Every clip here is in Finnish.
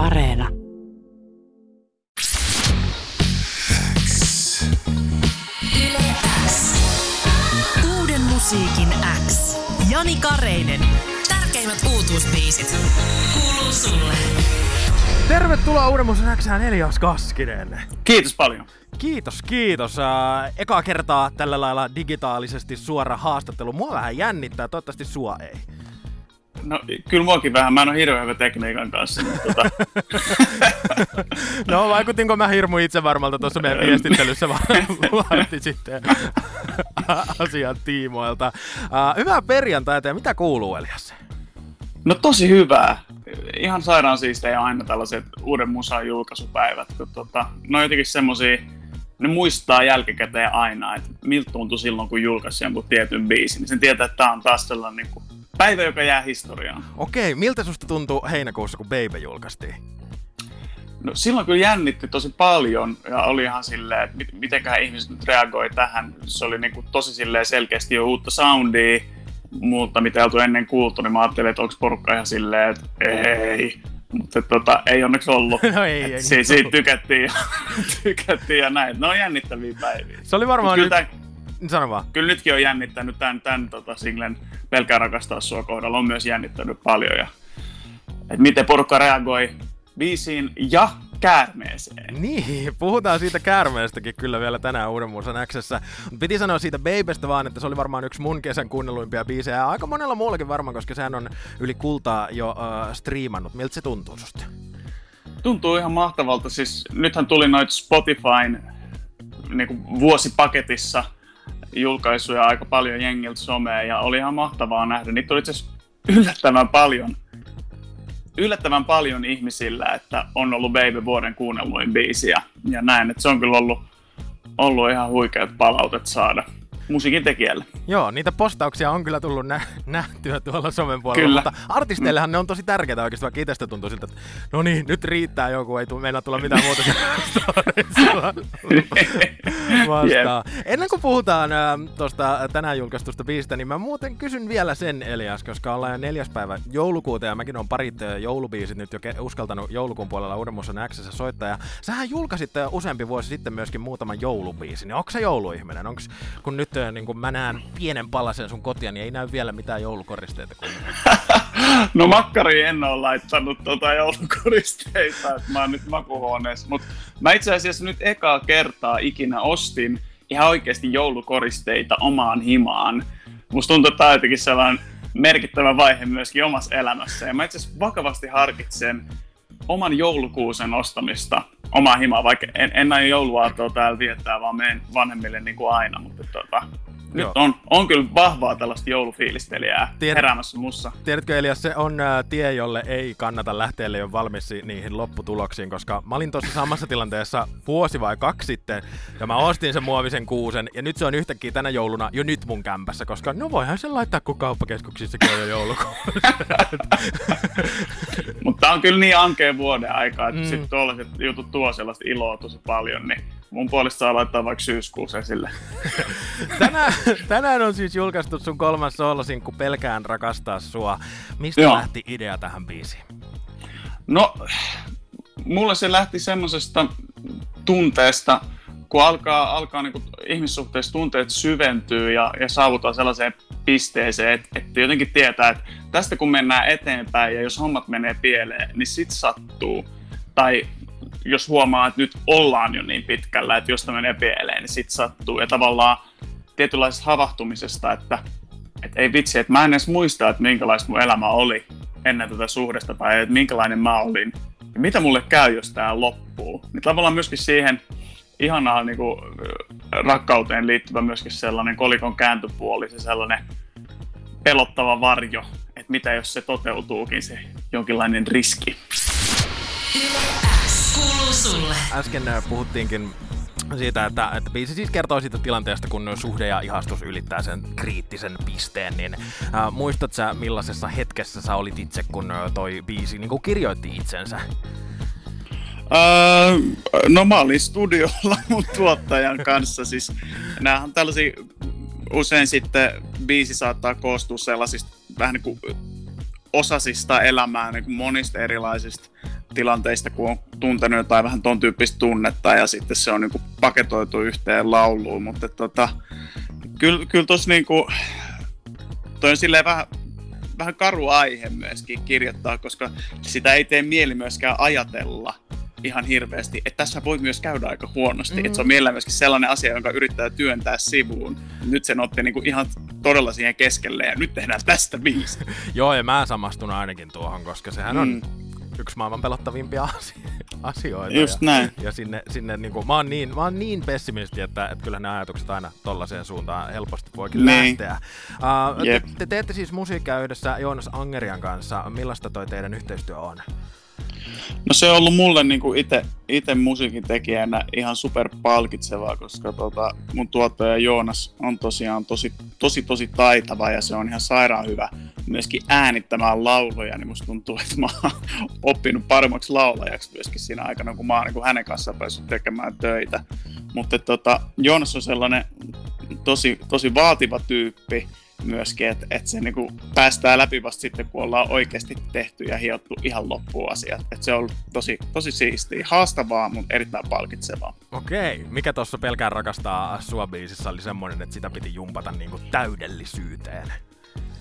Areena. Uuden musiikin X. Jani Kareinen. Tärkeimmät uutuusbiisit. Kuuluu sulle. Tervetuloa Uuden Musan Xään Elias Kaskinen. Kiitos paljon. Kiitos, kiitos. Äh, eka kertaa tällä lailla digitaalisesti suora haastattelu. Mua vähän jännittää, toivottavasti sua ei. No kyllä muakin vähän, mä en ole hirveän hyvä tekniikan kanssa. Mutta tota... no vaikutinko mä hirmu itsevarmalta tuossa meidän viestittelyssä vartti sitten asian tiimoilta. Uh, hyvää perjantaita ja mitä kuuluu Elias? No tosi hyvää. Ihan sairaan siistejä aina tällaiset uuden musan julkaisupäivät. Kun tota, ne on jotenkin semmosia, ne muistaa jälkikäteen aina, että miltä tuntui silloin, kun julkaisi jonkun tietyn biisin. Niin sen tietää, että tämä on taas sellainen niin kuin päivä, joka jää historiaan. Okei, miltä susta tuntui heinäkuussa, kun Baby julkaistiin? No silloin kyllä jännitti tosi paljon ja oli ihan silleen, että mitenköhän ihmiset nyt reagoi tähän. Se oli niin kuin tosi silleen selkeästi jo uutta soundia multa, mitä ei oltu ennen kuultu, niin mä ajattelin, että onko porukka ihan silleen, että ei. Mutta tota, ei onneksi ollut. No ei, ei. Si- siitä tykättiin ja, tykättiin ja näin. Ne on jännittäviä päiviä. Se oli varmaan Mut nyt... Sano vaan. Kyllä nytkin on jännittänyt tämän, tämän tota singlen Pelkää rakastaa sua kohdalla. On myös jännittänyt paljon. Ja, että miten porukka reagoi biisiin ja käärmeeseen. Niin, puhutaan siitä käärmeestäkin kyllä vielä tänään Uuden Musan Xssä. Piti sanoa siitä Babystä vaan, että se oli varmaan yksi mun kesän kuunnelluimpia biisejä. Ja aika monella muullakin varmaan, koska sehän on yli kultaa jo uh, striimannut. Miltä se tuntuu susta? Tuntuu ihan mahtavalta. Siis nythän tuli noita Spotifyn niin vuosipaketissa julkaisuja aika paljon jengiltä someen ja oli ihan mahtavaa nähdä. Niitä oli itse yllättävän paljon yllättävän paljon ihmisillä, että on ollut Baby vuoden kuunnelluin biisi ja, ja näin, että se on kyllä ollut, ollut ihan huikeat palautet saada musiikin tekijälle. Joo, niitä postauksia on kyllä tullut nä- nähtyä tuolla somen puolella, kyllä. mutta artisteillehan mm. ne on tosi tärkeitä oikeasti, vaikka itsestä tuntuu siltä, että no niin, nyt riittää joku, ei tule, mennä tulla mitään muuta vastaan. Ennen kuin puhutaan äh, tuosta tänään julkaistusta biisistä, niin mä muuten kysyn vielä sen Elias, koska ollaan jo neljäs päivä joulukuuta ja mäkin on parit joulubiisit nyt jo ke- uskaltanut joulukuun puolella Uudenmuussa Xssä soittaa. Ja sähän julkaisit useampi vuosi sitten myöskin muutaman joulubiisin. Onko se jouluihminen? Onks, kun nyt niin kun mä näen pienen palasen sun kotia, niin ei näy vielä mitään joulukoristeita. No makkari en ole laittanut tota joulukoristeita, että mä oon nyt makuhuoneessa. Mutta mä itse asiassa nyt ekaa kertaa ikinä ostin ihan oikeasti joulukoristeita omaan himaan. Musta tuntuu, että tämä on jotenkin sellainen merkittävä vaihe myöskin omassa elämässä. Ja mä itse asiassa vakavasti harkitsen oman joulukuusen ostamista omaa himaa, vaikka en, en aio jouluaatoa täällä viettää, vaan menen vanhemmille niin kuin aina, tota, nyt on, on kyllä vahvaa tällaista joulufiilistelijää Tiedät, heräämässä mussa. Tiedätkö Elias, se on ä, tie, jolle ei kannata lähteä jo valmis niihin lopputuloksiin, koska mä olin tuossa samassa tilanteessa vuosi vai kaksi sitten, ja mä ostin sen muovisen kuusen, ja nyt se on yhtäkkiä tänä jouluna jo nyt mun kämpässä, koska no voihan se laittaa, kun kauppakeskuksissakin on jo joulukuusi. Mutta on kyllä niin ankeen vuoden aikaa, että mm. sitten tuollaiset jutut tuo sellaista iloa tosi paljon, niin mun puolesta saa laittaa vaikka syyskuussa esille. tänään, tänään on siis julkaistu sun kolmas kun Pelkään rakastaa sua. Mistä Joo. lähti idea tähän biisiin? No, mulle se lähti semmoisesta tunteesta, kun alkaa, alkaa niin ihmissuhteessa tunteet syventyy ja, ja saavutaan sellaiseen pisteeseen, että, että jotenkin tietää, että tästä kun mennään eteenpäin ja jos hommat menee pieleen, niin sit sattuu. Tai jos huomaa, että nyt ollaan jo niin pitkällä, että jos tämä menee pieleen, niin sit sattuu. Ja tavallaan tietynlaisesta havahtumisesta, että, että ei vitsi, että mä en edes muista, että minkälaista mun elämä oli ennen tätä suhdesta tai että minkälainen mä olin. Ja mitä mulle käy, jos tämä loppuu. Niin tavallaan myöskin siihen ihanaa niin kuin, rakkauteen liittyvä myöskin sellainen kolikon kääntöpuoli, se sellainen pelottava varjo, että mitä jos se toteutuukin, se jonkinlainen riski. Äsken äh, puhuttiinkin siitä, että, että biisi siis kertoo siitä tilanteesta, kun suhde ja ihastus ylittää sen kriittisen pisteen, niin äh, muistat sä millaisessa hetkessä sä olit itse, kun äh, toi biisi niin kuin kirjoitti itsensä? Uh, no mä olin studiolla mun tuottajan kanssa, siis näähän on tällaisia, usein sitten biisi saattaa koostua sellaisista vähän niin kuin osasista elämää niin kuin monista erilaisista tilanteista, kun on tuntenut jotain vähän ton tyyppistä tunnetta ja sitten se on niin kuin paketoitu yhteen lauluun, mutta tota, kyllä, kyllä tuossa niin kuin, toi on silleen vähän, vähän karu aihe myöskin kirjoittaa, koska sitä ei tee mieli myöskään ajatella ihan hirveästi, että tässä voi myös käydä aika huonosti. Mm. Että se on mielellä myöskin sellainen asia, jonka yrittää työntää sivuun. Nyt se otti niinku ihan todella siihen keskelle ja nyt tehdään tästä biisi. Joo, ja mä samastun ainakin tuohon, koska sehän on mm. Yksi maailman pelottavimpia asioita. Just ja, näin. Ja sinne, sinne niin kuin, mä, oon niin, mä oon niin pessimisti, että, että kyllä ne ajatukset aina tollaiseen suuntaan helposti voikin niin. lähteä. Uh, te, te, teette siis musiikkia yhdessä Joonas Angerian kanssa. Millaista toi teidän yhteistyö on? No se on ollut mulle niin ite musiikin tekijänä ihan super palkitsevaa, koska tota, mun tuottaja Joonas on tosiaan tosi, tosi, tosi taitava ja se on ihan sairaan hyvä myöskin äänittämään lauluja, niin musta tuntuu, että mä oon oppinut paremmaksi laulajaksi myöskin siinä aikana, kun mä oon niin hänen kanssaan päässyt tekemään töitä. Mutta tota, Joonas on sellainen tosi, tosi vaativa tyyppi, myöskin, että, että se niin kuin päästää läpi vasta sitten, kun ollaan oikeasti tehty ja hiottu ihan loppuun asiat. Että se on ollut tosi, tosi siistiä, haastavaa, mutta erittäin palkitsevaa. Okei, mikä tuossa pelkään rakastaa sua biisissä oli semmoinen, että sitä piti jumpata niin kuin täydellisyyteen?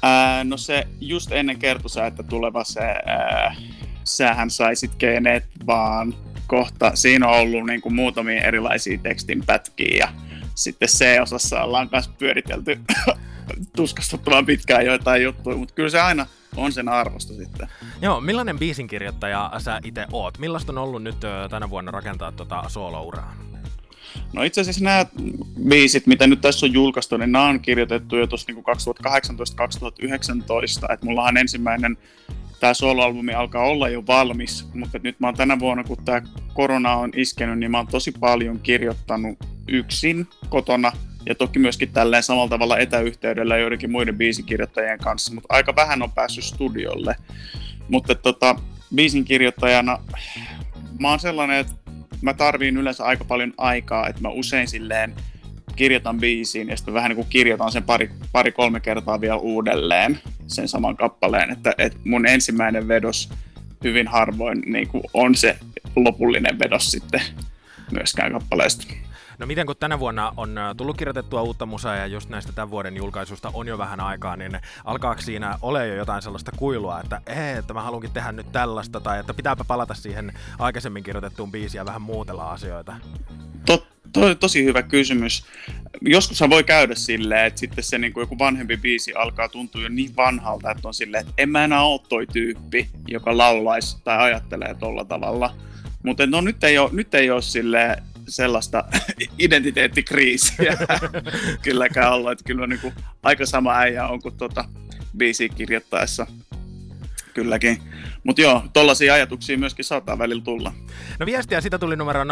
Ää, no se just ennen kertosa, että tuleva se ää, sähän saisit kenet vaan kohta. Siinä on ollut niin kuin muutamia erilaisia tekstinpätkiä ja sitten C-osassa ollaan myös pyöritelty tuskastuttavan pitkään joitain juttuja, mutta kyllä se aina on sen arvosta sitten. Joo, millainen biisinkirjoittaja sä itse oot? Millaista on ollut nyt tänä vuonna rakentaa tuota soolouraa? No itse asiassa nämä biisit, mitä nyt tässä on julkaistu, niin nämä on kirjoitettu jo tuossa niin 2018-2019. Että mullahan ensimmäinen tämä soloalbumi alkaa olla jo valmis, mutta nyt mä oon tänä vuonna, kun tämä korona on iskenyt, niin mä oon tosi paljon kirjoittanut yksin kotona – ja toki myöskin tälleen samalla tavalla etäyhteydellä joidenkin muiden biisikirjoittajien kanssa, mutta aika vähän on päässyt studiolle. Mutta tota, biisinkirjoittajana mä oon sellainen, että mä tarviin yleensä aika paljon aikaa, että mä usein silleen kirjoitan biisiin ja sitten vähän niin kuin kirjoitan sen pari, pari kolme kertaa vielä uudelleen sen saman kappaleen, että, että mun ensimmäinen vedos hyvin harvoin niin kuin on se lopullinen vedos sitten myöskään kappaleesta. No miten kun tänä vuonna on äh, tullut kirjoitettua uutta musaa ja just näistä tämän vuoden julkaisusta on jo vähän aikaa, niin alkaako siinä ole jo jotain sellaista kuilua, että hei, että mä haluankin tehdä nyt tällaista, tai että pitääpä palata siihen aikaisemmin kirjoitettuun biisiin ja vähän muutella asioita? Tot, to, tosi hyvä kysymys. Joskus voi käydä silleen, että sitten se niin kuin joku vanhempi biisi alkaa tuntua jo niin vanhalta, että on silleen, että en mä enää ole toi tyyppi, joka laulaisi tai ajattelee tolla tavalla. Mutta no nyt ei ole, nyt ei ole silleen, sellaista identiteettikriisiä kylläkään ollut. Että kyllä niin kuin aika sama äijä on kuin tuota biisi kirjoittaessa kylläkin. Mutta joo, tollaisia ajatuksia myöskin saattaa välillä tulla. No viestiä sitä tuli numero 0444210636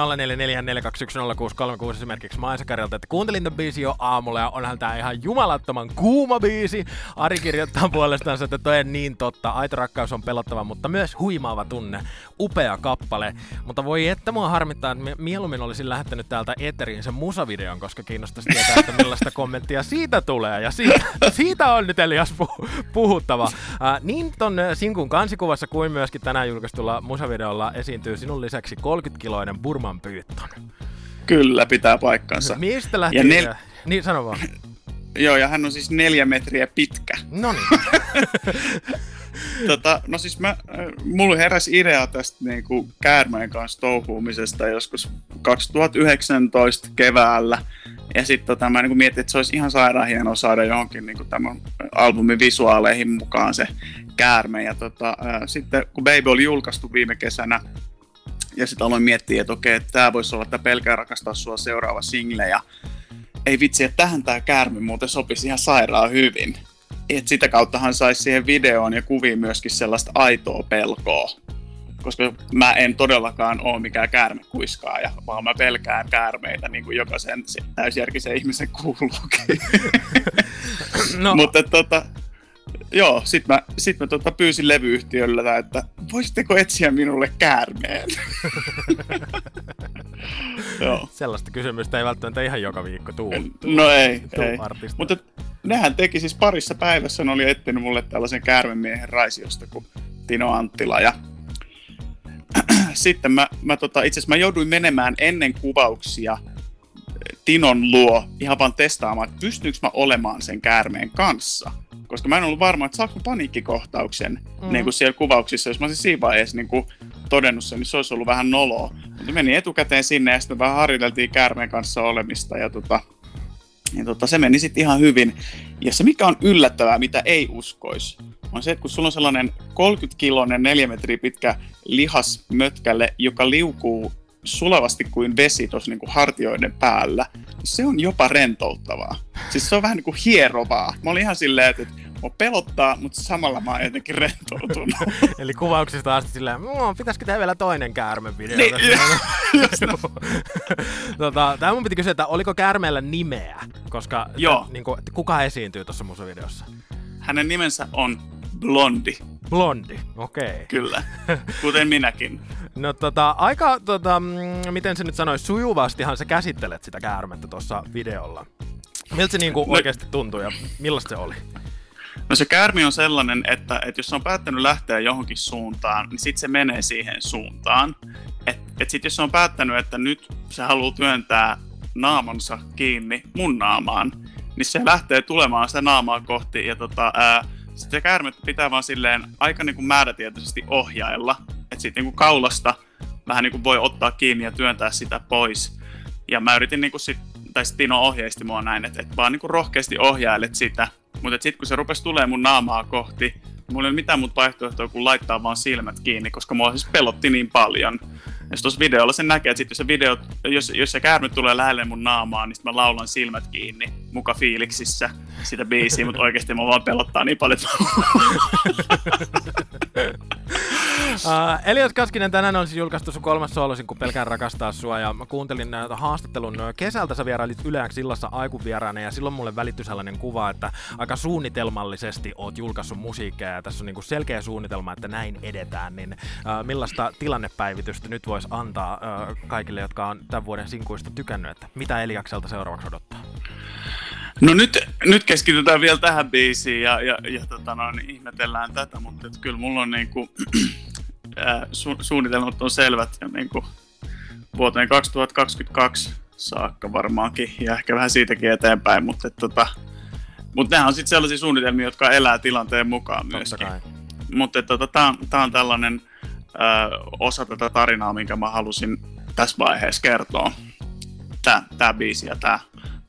esimerkiksi Maisakarilta, että kuuntelin tämän biisin jo aamulla ja onhan tää ihan jumalattoman kuuma biisi. Ari kirjoittaa puolestaan, että toi on niin totta. Aito rakkaus on pelottava, mutta myös huimaava tunne. Upea kappale. Mutta voi että mua harmittaa, että mieluummin olisin lähettänyt täältä eteriin sen musavideon, koska kiinnostaisi tietää, että millaista kommenttia siitä tulee. Ja siitä, siitä on nyt Elias puhuttava. Äh, niin ton Sinkun kansikuvassa kuin myöskin tänään julkaistulla musavideolla esiintyy sinun lisäksi 30-kiloinen Burman pyytton. Kyllä, pitää paikkansa. Mistä lähti? Ja nel... Niin, sano vaan. Joo, ja hän on siis neljä metriä pitkä. No niin. tota, no siis mä, mulla heräsi idea tästä niin kuin käärmeen kanssa touhuumisesta joskus 2019 keväällä. Ja sitten tota, mä niin mietin, että se olisi ihan sairaan hienoa saada johonkin niin kuin tämän albumin visuaaleihin mukaan se käärme. Ja tota, ää, sitten kun Baby oli julkaistu viime kesänä, ja sitten aloin miettiä, että okei, että tämä voisi olla tämä Pelkää rakastaa sua seuraava single. Ja ei vitsi, että tähän tämä käärme muuten sopisi ihan sairaan hyvin. Et sitä kauttahan saisi siihen videoon ja kuviin myöskin sellaista aitoa pelkoa. Koska mä en todellakaan ole mikään käärmekuiskaaja, vaan mä pelkään käärmeitä niin kuin jokaisen täysjärkisen ihmisen kuuluukin. no. Mutta tota, joo, sit mä, sit mä tota pyysin levyyhtiöllä, että voisitteko etsiä minulle käärmeen? joo. Sellaista kysymystä ei välttämättä ihan joka viikko tuu. No ei, tuu ei. Mutta nehän teki siis parissa päivässä, ne oli etsinyt mulle tällaisen käärmemiehen raisiosta kuin Tino Anttila. Ja sitten mä, mä tota, itse asiassa mä jouduin menemään ennen kuvauksia Tinon luo ihan vaan testaamaan, että pystyykö mä olemaan sen käärmeen kanssa. Koska mä en ollut varma, että saako paniikkikohtauksen mm. niin kuin siellä kuvauksissa. Jos mä olisin siinä vaiheessa niin kuin todennut sen, niin se olisi ollut vähän noloa. Mutta meni etukäteen sinne ja sitten vähän harjoiteltiin käärmeen kanssa olemista. Ja tota, ja tota, se meni sitten ihan hyvin. Ja se, mikä on yllättävää, mitä ei uskoisi, on se, että kun sulla on sellainen 30-kiloinen, 4 metriä pitkä lihasmötkälle, joka liukuu sulavasti kuin vesi tuossa niin hartioiden päällä, niin se on jopa rentouttavaa. Siis se on vähän niin kuin hierovaa. Mä olin ihan silleen, että mua pelottaa, mutta samalla mä oon jotenkin rentoutunut. Eli kuvauksista asti silleen, mmm, pitäisikö tehdä vielä toinen käärmevideo? Niin, tota, Tämä mun piti kysyä, että oliko käärmeellä nimeä? Koska Joo. T- niin kuin, kuka esiintyy tuossa musavideossa? Hänen nimensä on Blondi. Blondi, okei. Okay. Kyllä, kuten minäkin. No tota, aika, tota, mm, miten se nyt sanoisi, sujuvastihan sä käsittelet sitä käärmettä tuossa videolla. Miltä se niinku no, oikeasti tuntui ja millaista se oli? No se käärmi on sellainen, että, että jos se on päättänyt lähteä johonkin suuntaan, niin sitten se menee siihen suuntaan. Että et sitten jos se on päättänyt, että nyt se haluaa työntää naamansa kiinni mun naamaan, niin se lähtee tulemaan sitä naamaa kohti ja tota, ää, sitten se käärme pitää vaan silleen aika niin kuin määrätietoisesti ohjailla, että sitten niin kuin kaulasta vähän niin voi ottaa kiinni ja työntää sitä pois. Ja mä yritin niin sit, tai Tino ohjeisti mua näin, että, että vaan niin rohkeasti ohjailet sitä. Mutta sitten kun se rupesi tulee mun naamaa kohti, mulla ei ole mitään muuta vaihtoehtoa kuin laittaa vaan silmät kiinni, koska mua siis pelotti niin paljon. Ja tuossa videolla sen näkee, että sit jos, se video, jos, jos se käärme tulee lähelle mun naamaa, niin mä laulan silmät kiinni, muka fiiliksissä sitä biisiä, mutta oikeasti mä vaan pelottaa niin paljon, että Uh, Elias Kaskinen tänään on siis julkaistu sun kolmas soolosin, kun pelkään rakastaa sua. Ja mä kuuntelin näitä haastattelun kesältä. Sä vierailit Yleäksi illassa aikuvieraana ja silloin mulle välittyi sellainen kuva, että aika suunnitelmallisesti oot julkaissut musiikkia ja tässä on niinku selkeä suunnitelma, että näin edetään. Niin uh, millaista tilannepäivitystä nyt voisi antaa uh, kaikille, jotka on tämän vuoden sinkuista tykännyt, että mitä Eliakselta seuraavaksi odottaa? No nyt, nyt keskitytään vielä tähän biisiin ja, ja, ja tota no, niin ihmetellään tätä, mutta kyllä mulla on niinku, ää, su, suunnitelmat on selvät ja niinku, vuoteen 2022 saakka varmaankin ja ehkä vähän siitäkin eteenpäin, mutta et, tota, mutta nämä on sitten sellaisia suunnitelmia, jotka elää tilanteen mukaan myöskin. Mutta tota, tämä on, tää on tällainen ää, osa tätä tarinaa, minkä mä halusin tässä vaiheessa kertoa. Tämä biisi ja tämä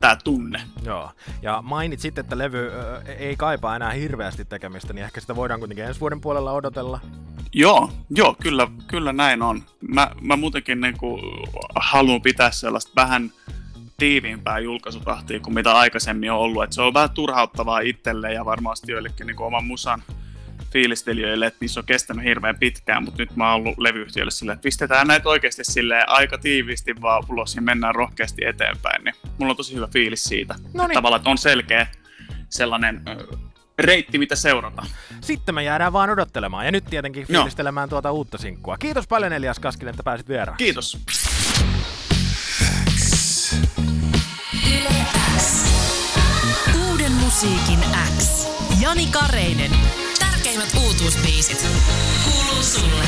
tämä tunne. Joo, ja mainitsit, että levy ö, ei kaipaa enää hirveästi tekemistä, niin ehkä sitä voidaan kuitenkin ensi vuoden puolella odotella. Joo, joo kyllä, kyllä näin on. Mä, mä muutenkin niin kuin, haluan pitää sellaista vähän tiiviimpää julkaisutahtia kuin mitä aikaisemmin on ollut. Et se on vähän turhauttavaa itselle ja varmasti joillekin niin oman musan fiilistelijöille, että niissä on kestänyt hirveän pitkään, mutta nyt mä oon ollut levyyhtiölle silleen, että pistetään näitä oikeasti sille aika tiiviisti vaan ulos ja mennään rohkeasti eteenpäin, niin mulla on tosi hyvä fiilis siitä. Noniin. Tavallaan, että on selkeä sellainen reitti, mitä seurata. Sitten me jäädään vaan odottelemaan ja nyt tietenkin fiilistelemään no. tuota uutta sinkkua. Kiitos paljon Elias Kaskinen, että pääsit vieraan. Kiitos. Uuden musiikin X. Jani Kareinen Tärkeimmät uutuusbiisit. Kuuluu sulle.